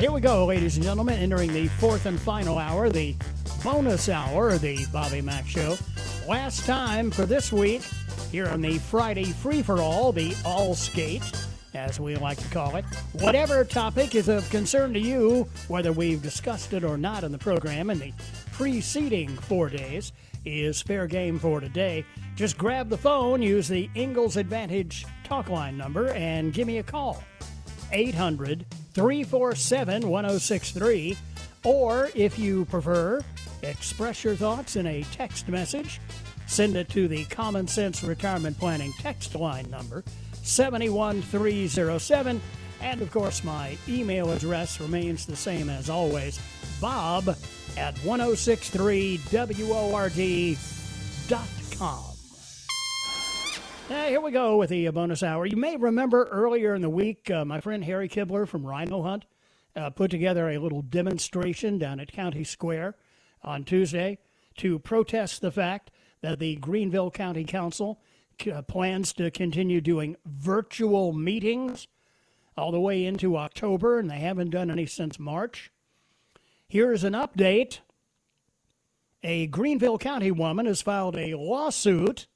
Here we go, ladies and gentlemen, entering the fourth and final hour, the bonus hour of the Bobby Mack Show. Last time for this week, here on the Friday Free for All, the All Skate, as we like to call it. Whatever topic is of concern to you, whether we've discussed it or not in the program in the preceding four days, is fair game for today. Just grab the phone, use the Ingles Advantage talk line number, and give me a call. 800 347 1063. Or if you prefer, express your thoughts in a text message. Send it to the Common Sense Retirement Planning text line number 71307. And of course, my email address remains the same as always bob at 1063word.com. Here we go with the uh, bonus hour. You may remember earlier in the week, uh, my friend Harry Kibler from RINO Hunt uh, put together a little demonstration down at County Square on Tuesday to protest the fact that the Greenville County Council uh, plans to continue doing virtual meetings all the way into October, and they haven't done any since March. Here's an update. A Greenville County woman has filed a lawsuit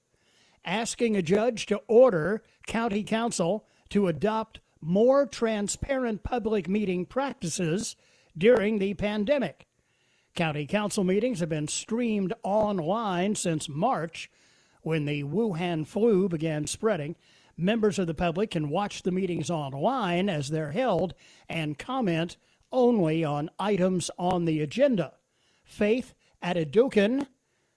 asking a judge to order county council to adopt more transparent public meeting practices during the pandemic. County council meetings have been streamed online since March when the Wuhan flu began spreading. Members of the public can watch the meetings online as they're held and comment only on items on the agenda. Faith Adedukin,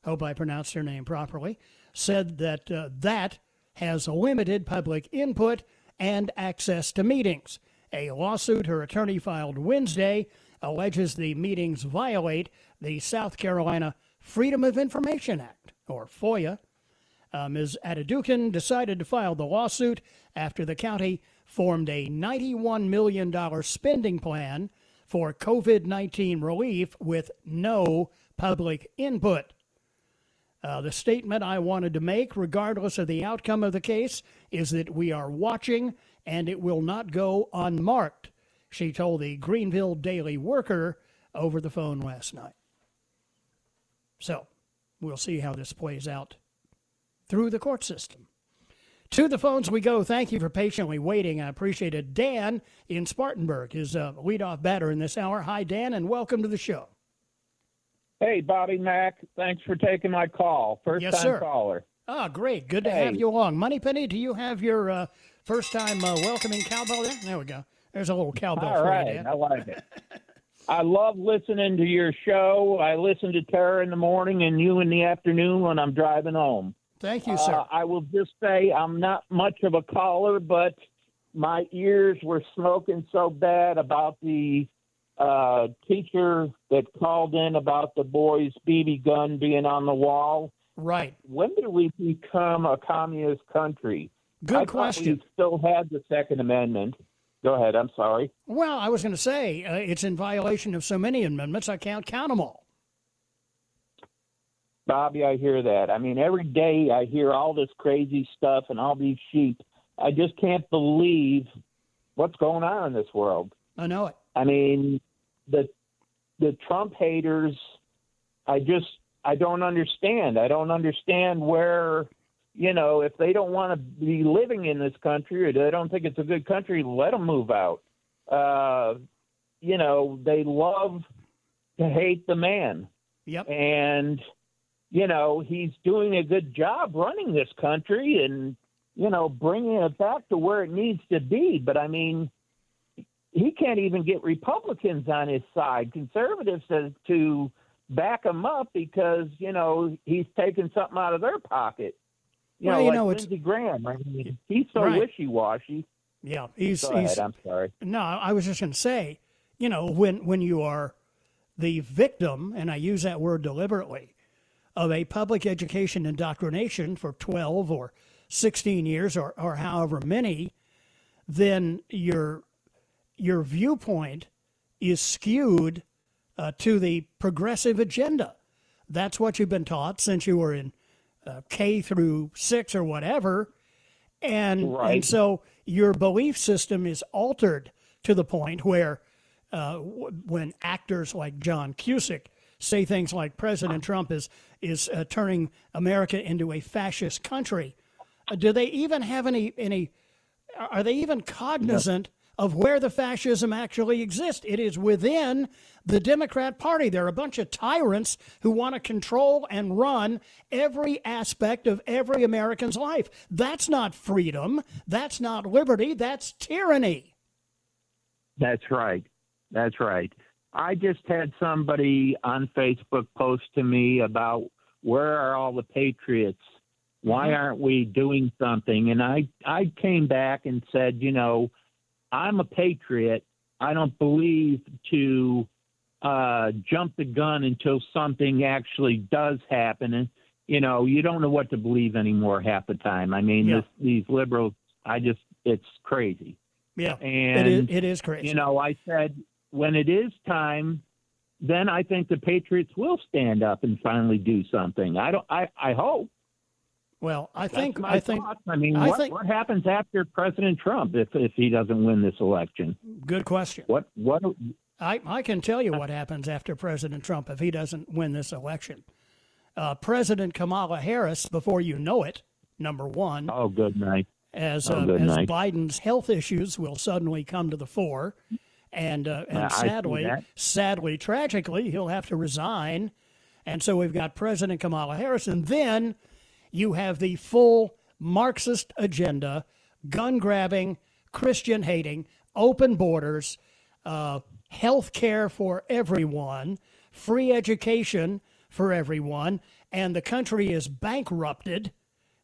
hope I pronounced her name properly, said that uh, that has limited public input and access to meetings. A lawsuit her attorney filed Wednesday alleges the meetings violate the South Carolina Freedom of Information Act, or FOIA. Uh, Ms. Adedukin decided to file the lawsuit after the county formed a $91 million spending plan for COVID 19 relief with no public input. Uh, the statement I wanted to make, regardless of the outcome of the case, is that we are watching and it will not go unmarked, she told the Greenville Daily Worker over the phone last night. So, we'll see how this plays out through the court system. To the phones we go. Thank you for patiently waiting. I appreciate it. Dan in Spartanburg is a leadoff batter in this hour. Hi, Dan, and welcome to the show. Hey, Bobby Mack. Thanks for taking my call. First yes, time sir. caller. Ah, great. Good to hey. have you along. Moneypenny, do you have your uh, first time uh, welcoming cowbell there? There we go. There's a little cowbell All for right. you. Dan. I like it. I love listening to your show. I listen to Tara in the morning and you in the afternoon when I'm driving home. Thank you, sir. Uh, I will just say I'm not much of a caller, but my ears were smoking so bad about the uh, teacher that called in about the boy's BB gun being on the wall. Right. When did we become a communist country? Good I question. we still had the Second Amendment. Go ahead. I'm sorry. Well, I was going to say uh, it's in violation of so many amendments. I can't count them all. Bobby, I hear that. I mean, every day I hear all this crazy stuff and all these sheep. I just can't believe what's going on in this world. I know it. I mean, the the Trump haters. I just I don't understand. I don't understand where you know if they don't want to be living in this country or they don't think it's a good country, let them move out. Uh, you know, they love to hate the man. Yep. And you know, he's doing a good job running this country and you know, bringing it back to where it needs to be. But I mean, he can't even get Republicans on his side, conservatives to, to back him up because you know he's taking something out of their pocket. You well, know, you like know, Lindsey Graham. I mean, he's so right. wishy-washy. Yeah, he's. Go he's ahead. I'm sorry. No, I was just going to say, you know, when when you are the victim, and I use that word deliberately, of a public education indoctrination for 12 or 16 years or, or however many, then your your viewpoint is skewed uh, to the progressive agenda. That's what you've been taught since you were in uh, K through six or whatever, and Right. and so your belief system is altered to the point where uh, w- when actors like John Cusack say things like President Trump is is uh, turning America into a fascist country, uh, do they even have any any? Are they even cognizant of where the fascism actually exists? It is within the Democrat Party. They're a bunch of tyrants who want to control and run every aspect of every American's life. That's not freedom. That's not liberty. That's tyranny. That's right. That's right. I just had somebody on Facebook post to me about where are all the patriots? Why mm-hmm. aren't we doing something? And I I came back and said, you know, I'm a patriot. I don't believe to uh, jump the gun until something actually does happen. And you know, you don't know what to believe anymore half the time. I mean, Yeah. this, these liberals, I just it's crazy. Yeah, And it is. It is crazy. you know, I said when it is time, then I think the Patriots will stand up and finally do something. I don't. I, I hope. Well, I think. I think. thoughts. I mean, I what, think- what happens after President Trump if if he doesn't win this election? Good question. What what? I, I can tell you what happens after President Trump if he doesn't win this election. Uh, President Kamala Harris, before you know it, number one, Oh, good night. as Oh, uh, good as night. Biden's health issues will suddenly come to the fore, and uh, and sadly, sadly, tragically, he'll have to resign, and so we've got President Kamala Harris, and then you have the full Marxist agenda, gun grabbing, Christian hating, open borders, uh, health care for everyone, free education for everyone, and the country is bankrupted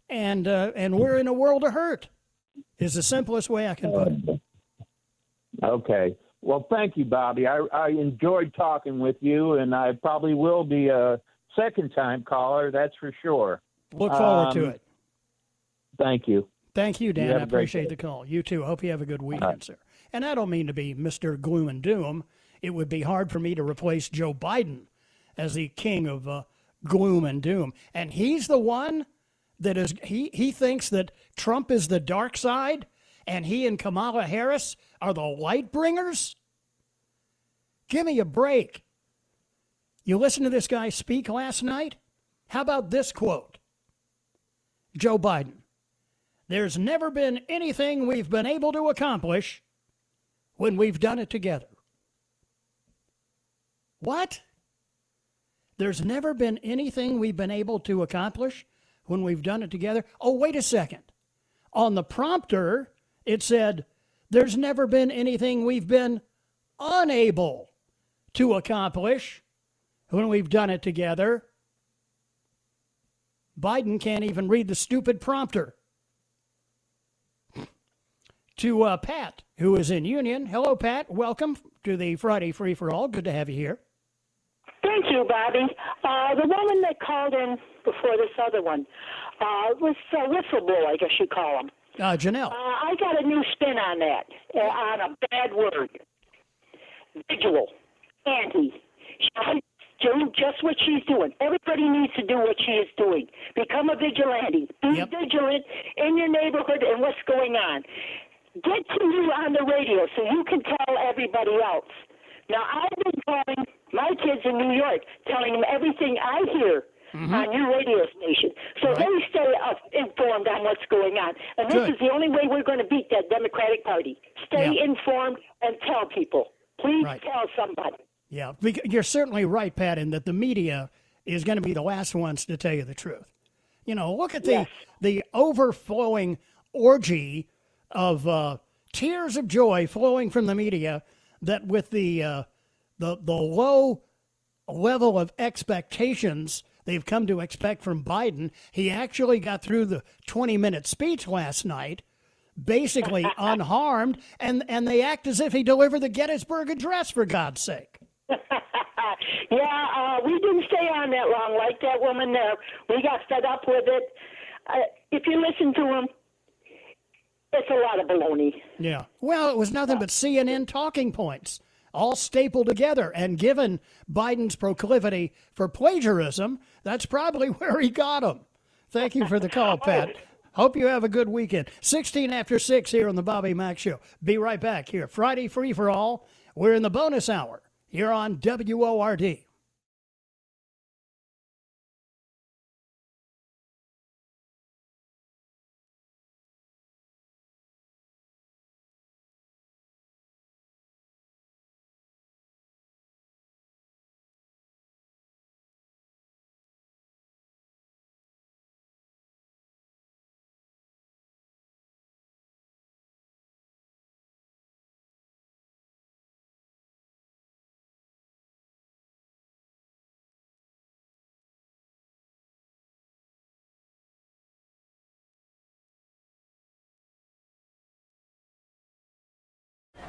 and uh, and we're in a world of hurt. Is the simplest way I can put it. Okay. Well, thank you, Bobby. I, I enjoyed talking with you, and I probably will be a second time caller. That's for sure. Look forward to Um, it. Thank you. Thank you, Dan. have I appreciate the call. You too. Hope you have a good weekend, sir. And I don't mean to be Mr. Gloom and Doom. It would be hard for me to replace Joe Biden as the king of uh, gloom and doom. And he's the one that is, he, he thinks that Trump is the dark side and he and Kamala Harris are the light bringers? Give me a break. You listen to this guy speak last night? How about this quote? Joe Biden. There's never been anything we've been able to accomplish when we've done it together. What? There's never been anything we've been able to accomplish when we've done it together? Oh, wait a second. On the prompter, it said, There's never been anything we've been unable to accomplish when we've done it together. Biden can't even read the stupid prompter. To uh, Pat, who is in Union. Hello, Pat. Welcome to the Friday Free for All. Good to have you here. Thank you, Bobby. Uh, the woman that called in before this other one uh, was a whistleblower, I guess you call them. Uh, Janelle. Uh, I got a new spin on that, uh, on a bad word. Vigil, anti. Doing just what she's doing. Everybody needs to do what she is doing. Become a vigilante. Be Yep. vigilant in your neighborhood and what's going on. get to you on the radio so you can tell everybody else. Now, I've been calling my kids in New York, telling them everything I hear mm-hmm. on your radio station. So right. they stay up, informed on what's going on. And this Good. is the only way we're going to beat that Democratic Party. Stay yeah. informed and tell people. Please right. tell somebody. Yeah, you're certainly right, Pat, in that the media is going to be the last ones to tell you the truth. You know, look at the yes. the overflowing orgy of uh, tears of joy flowing from the media. That with the uh, the the low level of expectations they've come to expect from Biden, he actually got through the 20 minute speech last night basically unharmed, and, and they act as if he delivered the Gettysburg Address, for God's sake. yeah, uh, we didn't stay on that long like that woman there. We got fed up with it. Uh, if you listen to him, it's a lot of baloney. Yeah. Well, it was nothing but CNN talking points, all stapled together. And given Biden's proclivity for plagiarism, that's probably where he got them. Thank you for the call, Pat. Hope you have a good weekend. 16 after 6 here on the Bobby Mack Show. Be right back here. Friday Free for All. We're in the bonus hour here on WORD.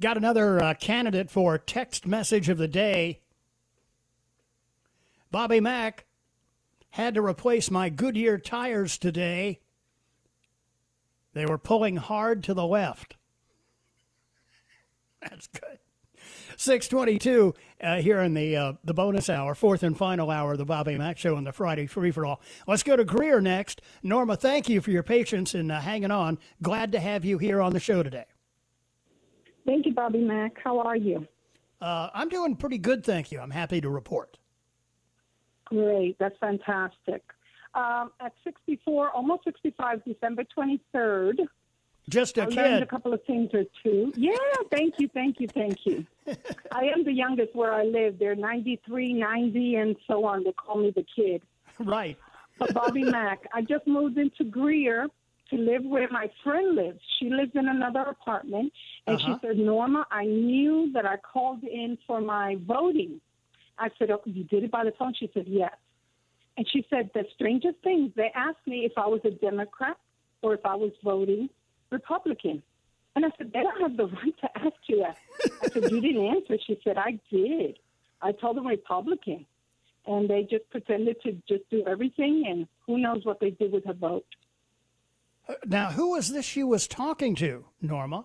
Got another uh, candidate for text message of the day. Bobby Mack had to replace my Goodyear tires today. They were pulling hard to the left. That's good. 622 uh, here in the uh, the bonus hour, fourth and final hour of the Bobby Mack Show on the Friday Free for All. Let's go to Greer next. Norma, thank you for your patience and uh, hanging on. Glad to have you here on the show today. Thank you, Bobby Mack. How are you? Uh, I'm doing pretty good, thank you. I'm happy to report. Great, that's fantastic. Um, at 64, almost 65, December 23rd. Just a I kid. learned a couple of things or two. Yeah, thank you, thank you, thank you. I am the youngest where I live. They're 93, 90, and so on. They call me the kid. Right. But Bobby Mack, I just moved into Greer to live where my friend lives. She lives in another apartment, and uh-huh. she said, Norma, I knew that I called in for my voting. I said, oh, You did it by the phone? She said, Yes. And she said, The strangest thing, they asked me if I was a Democrat or if I was voting Republican. And I said, They don't have the right to ask you that. I said, You didn't answer. She said, I did. I told them Republican. And they just pretended to just do everything, and who knows what they did with her vote. Now, who was this she was talking to, Norma?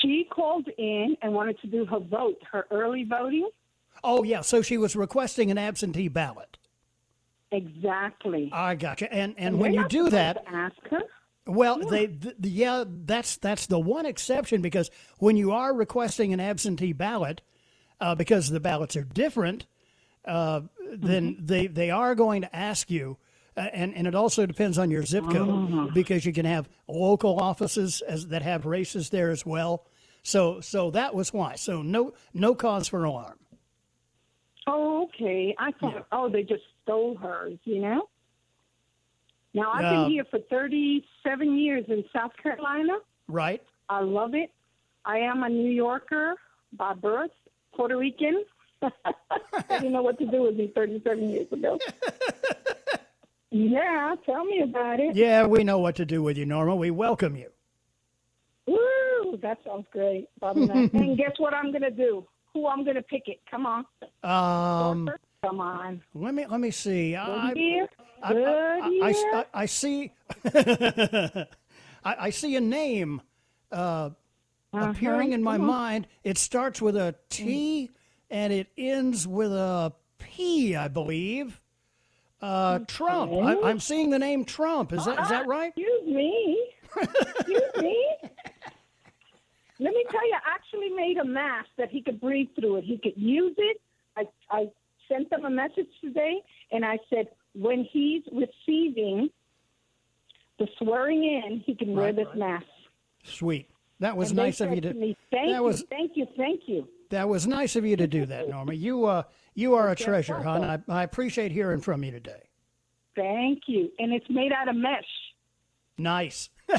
She called in and wanted to do her vote, her early voting. Oh, yeah. So she was requesting an absentee ballot. Exactly. I got you. And and, and when you do that, ask her. Well, yeah. they the, yeah, that's that's the one exception because when you are requesting an absentee ballot, uh, because the ballots are different, uh, then Mm-hmm. they they are going to ask you. Uh, and, and it also depends on your zip code Oh. because you can have local offices as, that have races there as well. So so that was why. So no no cause for alarm. Oh, okay. I thought, oh, they just stole hers, you know? Now, I've Uh, been here for 37 years in South Carolina. Right? I love it. I am a New Yorker by birth, Puerto Rican. I didn't know what to do with me 37 years ago. yeah, tell me about it. Yeah, we know what to do with you, Norma. We welcome you. Woo, that sounds great. And guess what I'm going to do? Who I'm going to pick it? Come on. Um, Come on. let me let me see. I, Good year. I, Good I, year. I, I, I see. I, I see a name uh, appearing in my mind. It starts with a T and it ends with a P, I believe. Uh, Trump. I, I'm seeing the name Trump. Is that is that right? Excuse me. Excuse me. Let me tell you, I actually made a mask that he could breathe through it. He could use it. I, I sent them a message today, and I said, when he's receiving the swearing in, he can wear this right. mask. Sweet. That was And nice of you to. me, thank that you, was thank you, thank you. that was nice of you to do that, Norma. You uh you are a treasure, hon. I. I appreciate hearing from you today. Thank you. And it's made out of mesh. Nice.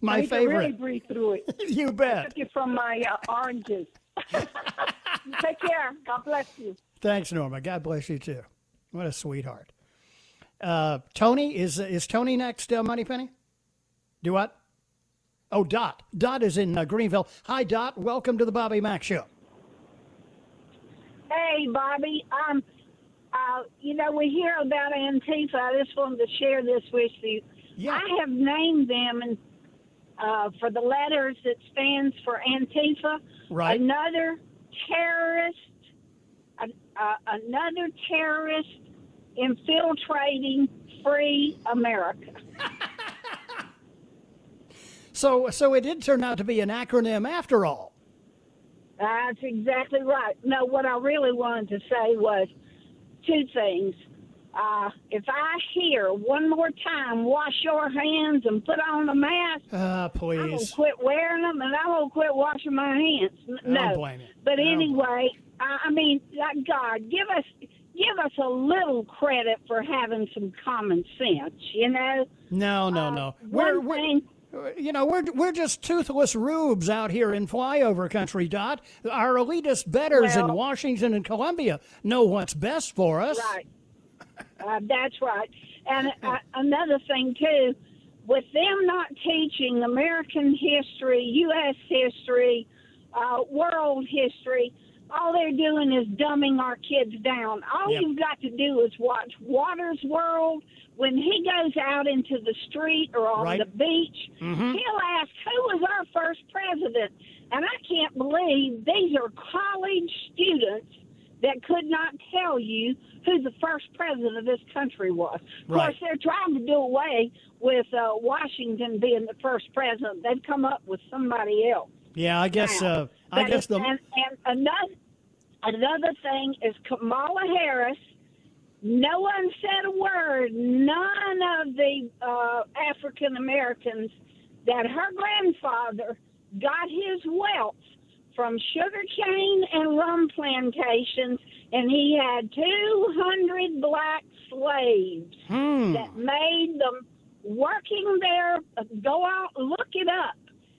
My he can really favorite. breathe through it. You bet. I Took it from my uh, oranges. Take care. God bless you. Thanks, Norma. God bless you too. What a sweetheart. Uh, Tony is is Tony next? Uh, Moneypenny. Do what? Oh, Dot. Dot is in uh, Greenville. Hi, Dot. Welcome to the Bobby Mack Show. Hey, Bobby. Um, uh, you know, we hear about Antifa. I just wanted to share this with you. Yeah. I have named them and uh, for the letters that stands for Antifa. Right. Another terrorist. Uh, another terrorist infiltrating free America. So so it did turn out to be an acronym after all. That's exactly right. No, what I really wanted to say was two things. Uh, if I hear one more time, wash your hands and put on a mask, Ah, I'm gonna please. quit wearing them and I'm gonna quit washing my hands. N- No, but I anyway, I, I mean, God, give us give us a little credit for having some common sense. You know, No, no, no. Uh, one We're, we're thing. You know we're we're just toothless rubes out here in flyover country. Dot. Our elitist betters in Washington and Columbia know what's best for us. Right. Uh, that's right. And uh, another thing too, with them not teaching American history, U.S. history, uh, world history, all they're doing is dumbing our kids down. All Yep. you've got to do is watch Watters' World. When he goes out into the street or on Right. the beach, Mhm. he'll ask, "Who was our first president?" And I can't believe these are college students that could not tell you who the first president of this country was. Of Right. course, they're trying to do away with uh, Washington being the first president. They've come up with somebody else. Yeah, I guess. now. Uh, I guess the. and, and another another thing is Kamala Harris. No one said a word. None of the uh, African Americans that her grandfather got his wealth from sugarcane and rum plantations, and he had 200 black slaves Hmm. that made them working there. Go out, look it up.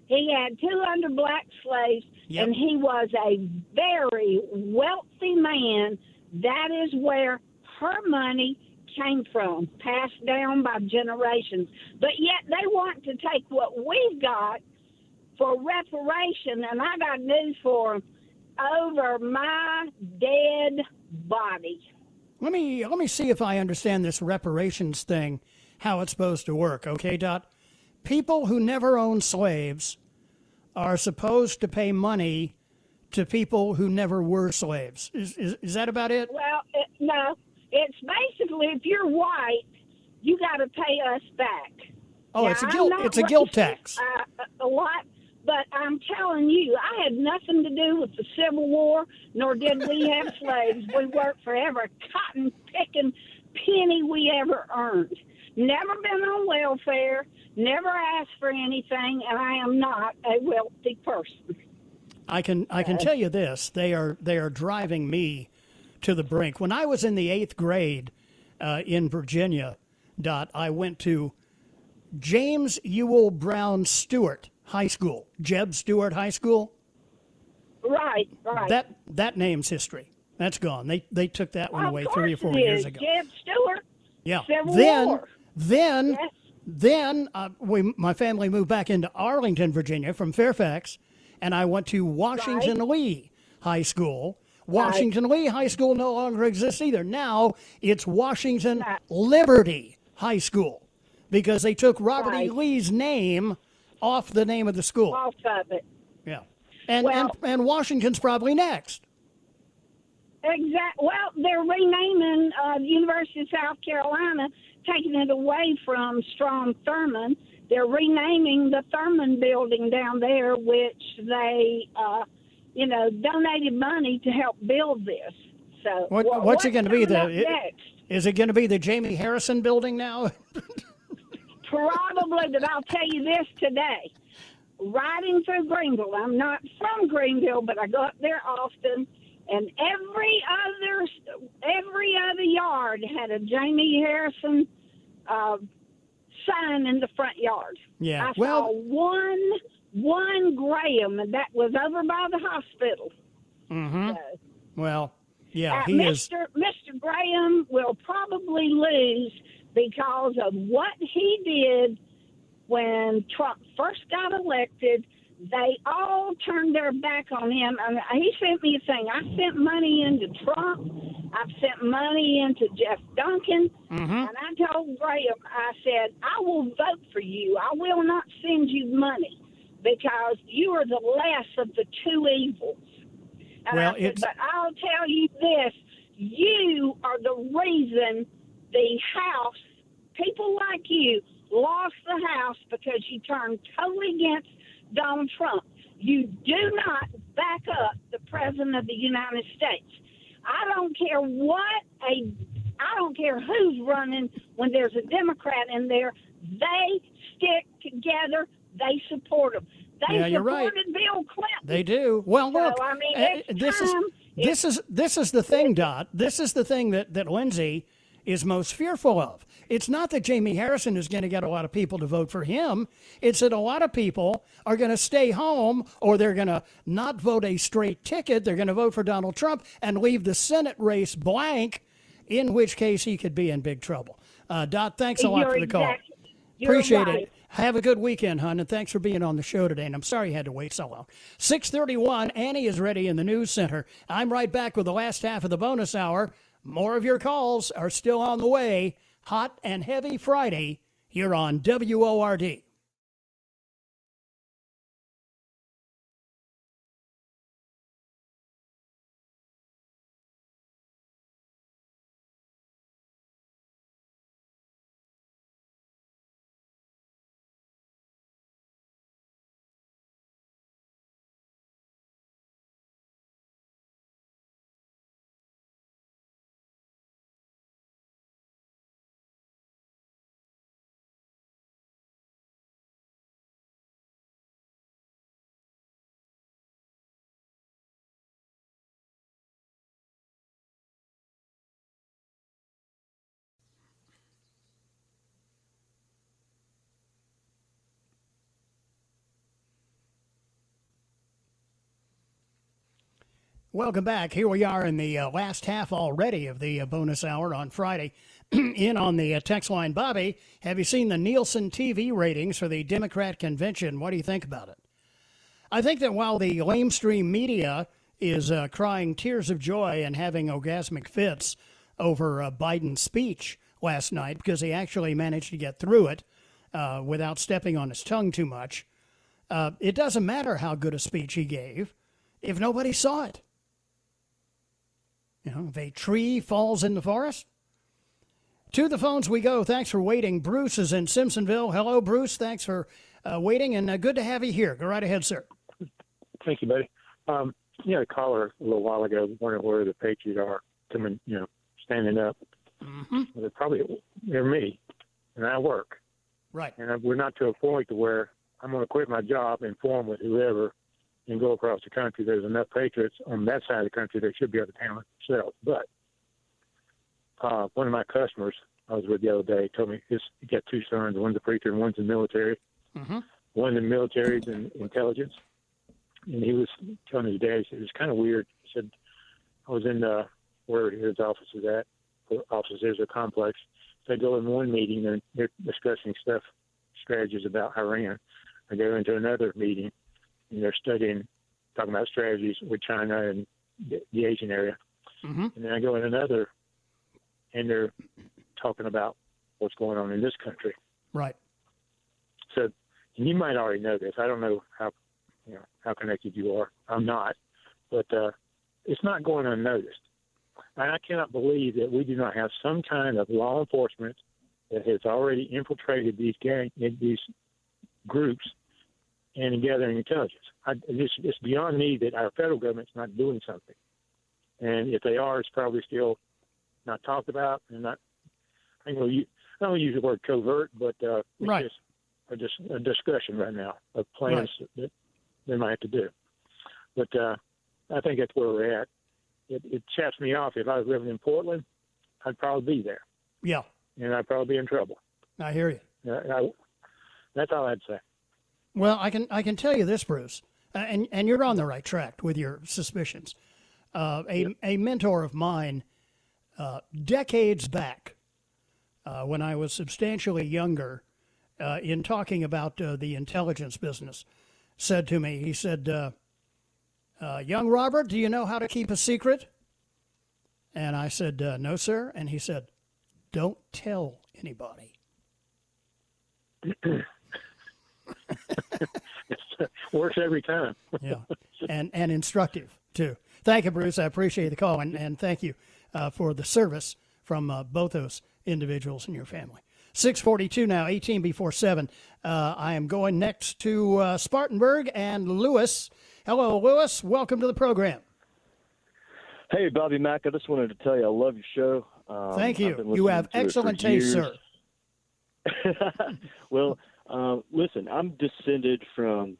He had 200 black slaves, Yep. and he was a very wealthy man. That is where her money came from, passed down by generations. But yet they want to take what we've got for reparation, and I got news for them over my dead body. Let me let me see if I understand this reparations thing, how it's supposed to work. Okay, Dot. People who never owned slaves are supposed to pay money to people who never were slaves. Is is, is that about it? Well, it, no, it's basically if you're white, you got to pay us back. Oh, Now, it's a guilt. It's a guilt tax. Uh, a lot, But I'm telling you, I had nothing to do with the Civil War, nor did we have slaves. We worked for every cotton picking penny we ever earned. Never been on welfare, never asked for anything, and I am not a wealthy person. I can I can tell you this: they are they are driving me to the brink. When I was in the eighth grade uh, in Virginia, dot I went to James Ewell Brown Stuart High School, Jeb Stuart High School. Right, right. That that name's history. That's gone. They they took that one away three or four it years is. ago. Jeb Stuart. Yeah. Civil then War. then Yes. then uh, we my family moved back into Arlington, Virginia from Fairfax, and I went to Washington Lee High School. Washington Lee High School no longer exists either. Now it's Washington Liberty High School because they took Robert E. Lee's name off the name of the school. Off of it. Yeah. And, Well- and and Washington's probably next. Exact. Well, they're renaming uh, the University of South Carolina, taking it away from Strom Thurmond. They're renaming the Thurmond building down there, which they, uh, you know, donated money to help build this. So, What, wha- what's it going to be? The next? is it going to be the Jamie Harrison building now? Probably, but I'll tell you this today. Riding through Greenville, I'm not from Greenville, but I go up there often, and every other every other yard had a Jamie Harrison uh, sign in the front yard. Yeah, I well- saw one one Graham, and that was over by the hospital. mm-hmm. Well, yeah, Uh, he Mr. is. Mr. Graham will probably lose because of what he did when Trump first got elected. They all turned their back on him. And he sent me a thing. I sent money into Trump. I've sent money into Jeff Duncan. Mm-hmm. And I told Graham, I said, I will vote for you. I will not send you money because you are the less of the two evils. And Well, said, but I'll tell you this: you are the reason the House, people like you, lost the House because you turned totally against Donald Trump. You do not back up the President of the United States. I don't care what a, I don't care who's running when there's a Democrat in there. They stick together. They support them. They Yeah, you're right. supported Bill Clinton. They do. Well, So, look, I mean, uh, this is this is this is the thing, Dot. This is the thing that that Lindsey is most fearful of. It's not that Jamie Harrison is going to get a lot of people to vote for him. It's that a lot of people are going to stay home or they're going to not vote a straight ticket. They're going to vote for Donald Trump and leave the Senate race blank, in which case he could be in big trouble. Uh, Dot, thanks a lot You're for the call. exact- Appreciate right. it. Have a good weekend, hon, and thanks for being on the show today. And I'm sorry you had to wait so long. 631, Annie is ready in the news center. I'm right back with the last half of the bonus hour. More of your calls are still on the way. Hot and heavy Friday here on WORD. Welcome back. Here we are in the uh, last half already of the uh, bonus hour on Friday. in on the uh, text line, Bobby, have you seen the Nielsen TV ratings for the Democrat convention? What do you think about it? I think that while the lamestream media is uh, crying tears of joy and having orgasmic fits over uh, Biden's speech last night because he actually managed to get through it uh, without stepping on his tongue too much, it doesn't matter how good a speech he gave if nobody saw it. You know, if a tree falls in the forest. To the phones we go. Thanks for waiting. Bruce is in Simpsonville. Hello, Bruce. Thanks for uh, waiting, and uh, good to have you here. Go right ahead, sir. Thank you, buddy. Um, you had a caller a little while ago wondering where the Patriots are coming, you know, standing up. Mm-hmm. They're probably they're me, and I work. Right. And we're not to a point to where I'm going to quit my job and form with whoever and go across the country. There's enough patriots on that side of the country that should be able to handle it themselves. But uh, one of my customers I was with the other day told me his, he got two sons. One's a preacher and one's in the military. Mm-hmm. One in the military in intelligence. And he was telling his dad, he said, it was kind of weird. He said, I was in uh, where his office is at. Office is a complex. They go in one meeting and they're discussing stuff, strategies about Iran. I go into another meeting and they're studying, talking about strategies with China and the, the Asian area. Mm-hmm. And then I go in another and they're talking about what's going on in this country. Right. So, and you might already know this. I don't know how, you know, how connected you are. I'm not, but uh, it's not going unnoticed. And I cannot believe that we do not have some kind of law enforcement that has already infiltrated these gang, these groups, and gathering intelligence. I, it's, it's beyond me that our federal government's not doing something. And if they are, it's probably still not talked about and not. I don't, use, I don't use the word covert, but uh, it's Right. just a, dis, a discussion right now of plans that they might have to do. But uh, I think that's where we're at. It, it chaps me off. If I was living in Portland, I'd probably be there, Yeah, and I'd probably be in trouble. I hear you. Uh, I, that's all I'd say. Well, I can I can tell you this, Bruce, uh, and and you're on the right track with your suspicions. Uh, a a mentor of mine, uh, decades back, uh, when I was substantially younger, uh, in talking about uh, the intelligence business, said to me, he said, uh, uh, "Young Robert, do you know how to keep a secret?" And I said, uh, "No, sir." And he said, "Don't tell anybody." it works every time. yeah, and and instructive too. Thank you, Bruce. I appreciate the call, and, and thank you uh, for the service from uh, both those individuals in your family. 642 now, 18 before 7. Uh, I am going next to uh, Spartanburg and Lewis. Hello, Lewis. Welcome to the program. Hey, Bobby Mack. I just wanted to tell you I love your show. Um, Thank you. You have to it for excellent taste, years. sir. well, uh, listen, I'm descended from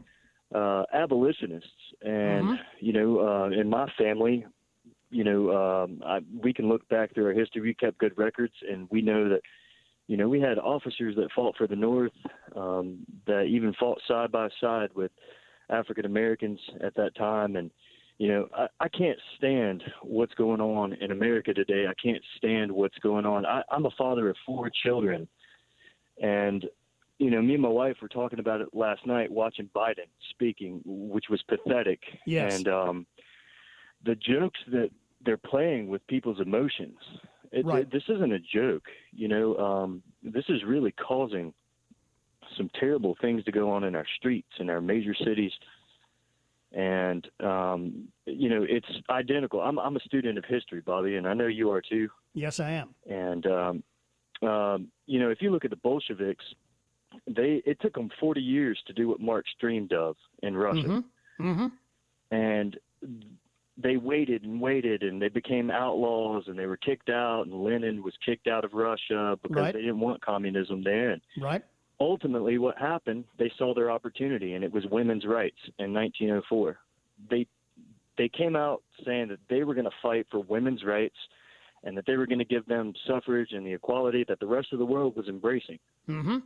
uh, abolitionists, and Mhm. you know, uh, in my family, you know, um, I, we can look back through our history. We kept good records, and we know that, you know, we had officers that fought for the North, um, that even fought side by side with African Americans at that time, and you know, I, I can't stand what's going on in America today. I can't stand what's going on. I, I'm a father of four children, and you know, me and my wife were talking about it last night, watching Biden speaking, which was pathetic. Yes. And um, the jokes that they're playing with people's emotions. It, Right. This isn't a joke. You know, um, this is really causing some terrible things to go on in our streets in our major cities. And um, you know, it's identical. I'm I'm a student of history, Bobby, and I know you are too. Yes, I am. And um, um, you know, if you look at the Bolsheviks, they it took them 40 years to do what Marx dreamed of in Russia, Mm-hmm. and they waited and waited, and they became outlaws, and they were kicked out, and Lenin was kicked out of Russia because Right. they didn't want communism there. And Right. ultimately, what happened? They saw their opportunity, and it was women's rights in 1904. They they came out saying that they were going to fight for women's rights and that they were going to give them suffrage and the equality that the rest of the world was embracing. Mm-hmm.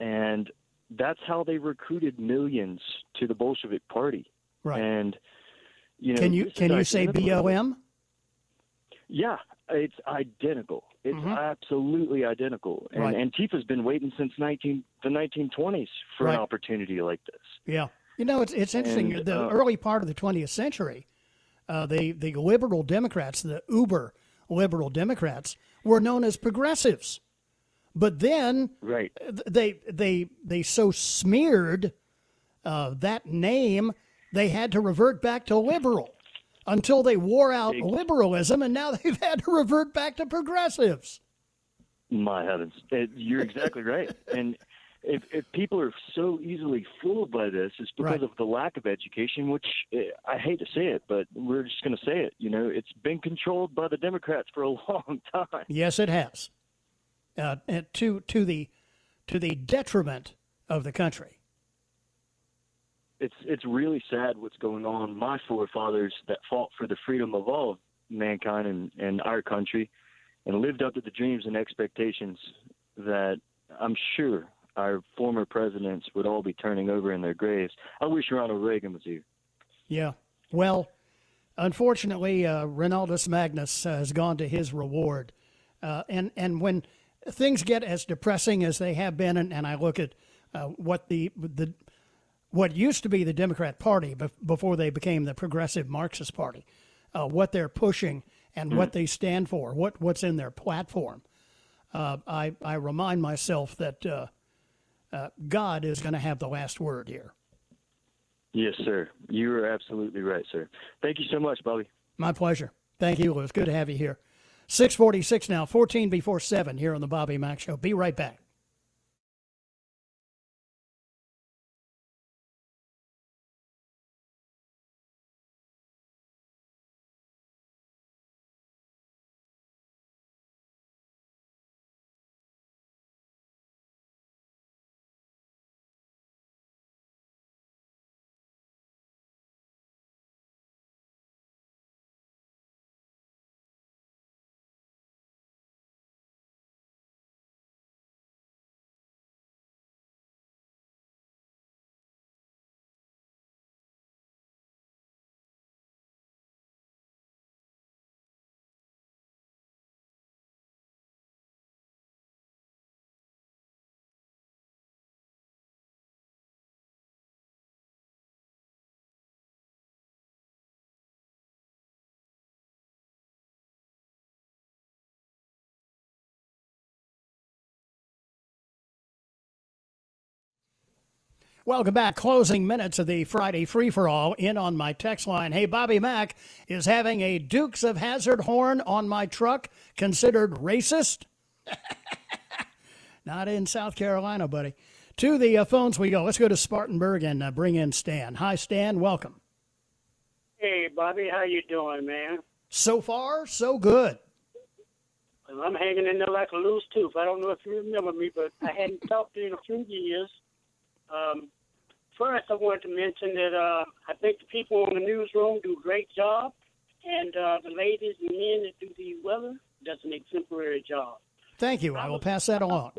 And that's how they recruited millions to the Bolshevik Party. Right. And you know, Can you can you say BOM? Yeah, it's identical. It's absolutely identical. And Mm-hmm. Right. Antifa's been waiting since 19 the 1920s for Right. an opportunity like this. Yeah. You know, it's it's interesting. And, the uh, early part of the 20th century, uh, the the liberal Democrats, the uber liberal Democrats, were known as progressives. But then, right, they they they so smeared uh, that name, they had to revert back to liberal until they wore out liberalism, and now they've had to revert back to progressives. My heavens, you're exactly right. And if, if people are so easily fooled by this, it's because Right. of the lack of education. Which eh, I hate to say it, but we're just going to say it. You know, it's been controlled by the Democrats for a long time. Yes, it has. Uh, to to the to the detriment of the country. it's it's really sad what's going on. My forefathers that fought for the freedom of all of mankind and, and our country and lived up to the dreams and expectations that I'm sure our former presidents would all be turning over in their graves. I wish Ronald Reagan was here. Yeah. Well, unfortunately, uh, Ronaldus Magnus uh, has gone to his reward. Uh, and, and when things get as depressing as they have been, and, and I look at uh, what the, the what used to be the Democrat Party bef- before they became the Progressive Marxist Party, uh, what they're pushing and what they stand for, what, what's in their platform, uh, I, I remind myself that uh, uh, God is going to have the last word here. Yes, sir. You are absolutely right, sir. Thank you so much, Bobby. My pleasure. Thank you, Lewis. Good to have you here. 646 now, 14 before 7 here on the Bobby Mack Show. Be right back. Welcome back. Closing minutes of the Friday free for all in on my text line. Hey, Bobby Mack is having a Dukes of Hazzard horn on my truck considered racist? Not in South Carolina, buddy. To the uh, phones we go. Let's go to Spartanburg and uh, bring in Stan. Hi, Stan. Welcome. Hey, Bobby, how you doing, man? So far, so good. Well, I'm hanging in there like a loose tooth. I don't know if you remember me, but I hadn't talked to you in a few years. Um, first, I wanted to mention that uh, I think the people in the newsroom do a great job, and uh, the ladies and men that do the weather does an exemplary job. Thank you. I will pass that along.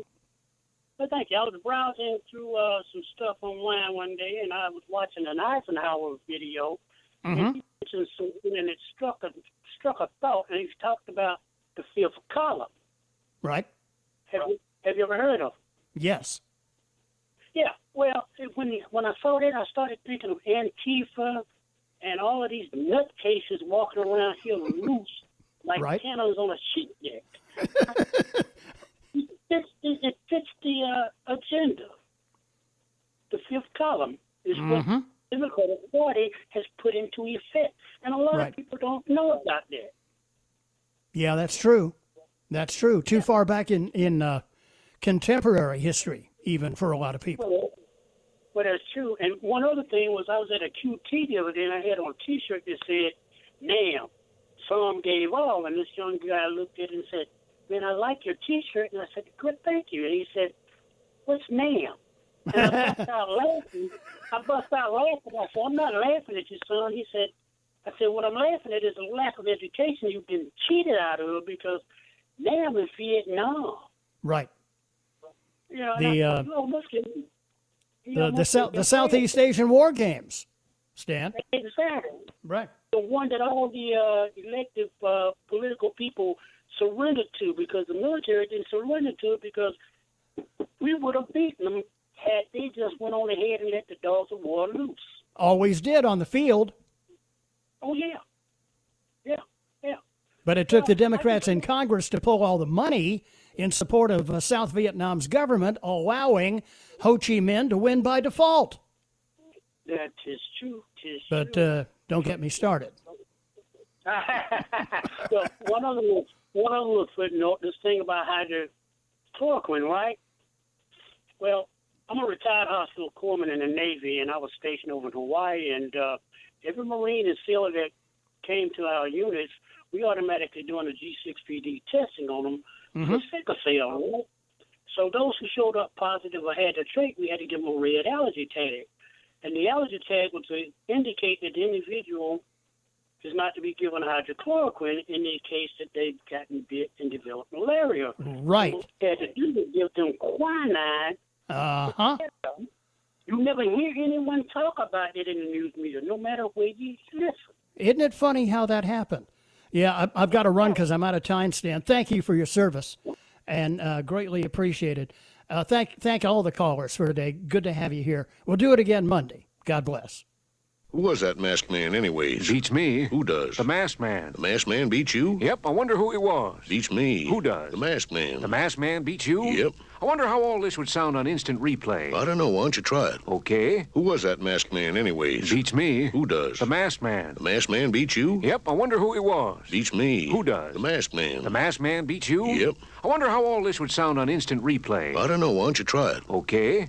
But thank you. I was browsing through uh, some stuff online one day, and I was watching an Eisenhower video, Mm-hmm. and he mentioned something, and it struck a struck a thought, and he talked about the fifth column. Right? Have you have you ever heard of? it? Yes. Yeah. Well, when when I saw that, I started thinking of Antifa and all of these nutcases walking around here loose like Right. cannons on a sheep neck. it, fits, it, it fits the uh, agenda. The fifth column is what Mhm. the Democratic Party has put into effect, and a lot Right. of people don't know about that. Yeah, that's true. That's true. Too far back in in uh, contemporary history, even for a lot of people. Well, well, that's true. And one other thing was I was at a QT the other day and I had on a T-shirt that said "Nam." Some gave all, and this young guy looked at it and said, "Man, I like your T-shirt." And I said, "Good, thank you." And he said, "What's Nam?" And I bust out laughing. I bust out laughing. I said, "I'm not laughing at you, son." He said, "I said what I'm laughing at is the lack of education you've been cheated out of because Nam is Vietnam." Right. Know, The, I, uh, you almost get, The the, almost South, get the Southeast Asian War Games, Stan. Exactly. Right. The one that all the uh, elective uh, political people surrendered to because the military didn't surrender to it because we would have beaten them had they just went on ahead and let the dogs of war loose. Always did on the field, Oh, yeah. Yeah, yeah. but it took the Democrats in Congress to pull all the money in support of uh, South Vietnam's government, allowing Ho Chi Minh to win by default. That is true. Tis But uh, don't get me started. well, one other little, one other little footnote. This thing about hydrochloroquine, right? Well, I'm a retired hospital corpsman in the Navy, and I was stationed over in Hawaii. And uh, every Marine and sailor that came to our units, we automatically doing a G6PD testing on them Mm-hmm. for sickle cell. So those who showed up positive or had the trait, we had to give them a red allergy tag. And the allergy tag was to indicate that the individual is not to be given hydrochloroquine in the case that they've gotten bit and developed malaria. Right. We had to do was give them quinine. Uh huh. You never hear anyone talk about it in the news media, no matter where you listen. Isn't it funny how that happened? Yeah, I, I've got to run because I'm out of time, Stan. Thank you for your service, and uh, greatly appreciated. Uh, thank thank all the callers for today. Good to have you here. We'll do it again Monday. God bless. Who was that masked man, anyways? Beats me. Who does? The masked man. The masked man beats you? Yep, I wonder who he was. Beats me. Who does? The masked man. The masked man beats you? Yep. I wonder how all this would sound on instant replay. I don't know. Why don't you try it? Okay. Who was that masked man, anyways? Beats me. Who does? The masked man. The masked man beats you? Yep, I wonder who he was. Beats me. Who does? The masked man. The masked man beats you? Yep. I wonder how all this would sound on instant replay. I don't know. Why don't you try it? Okay.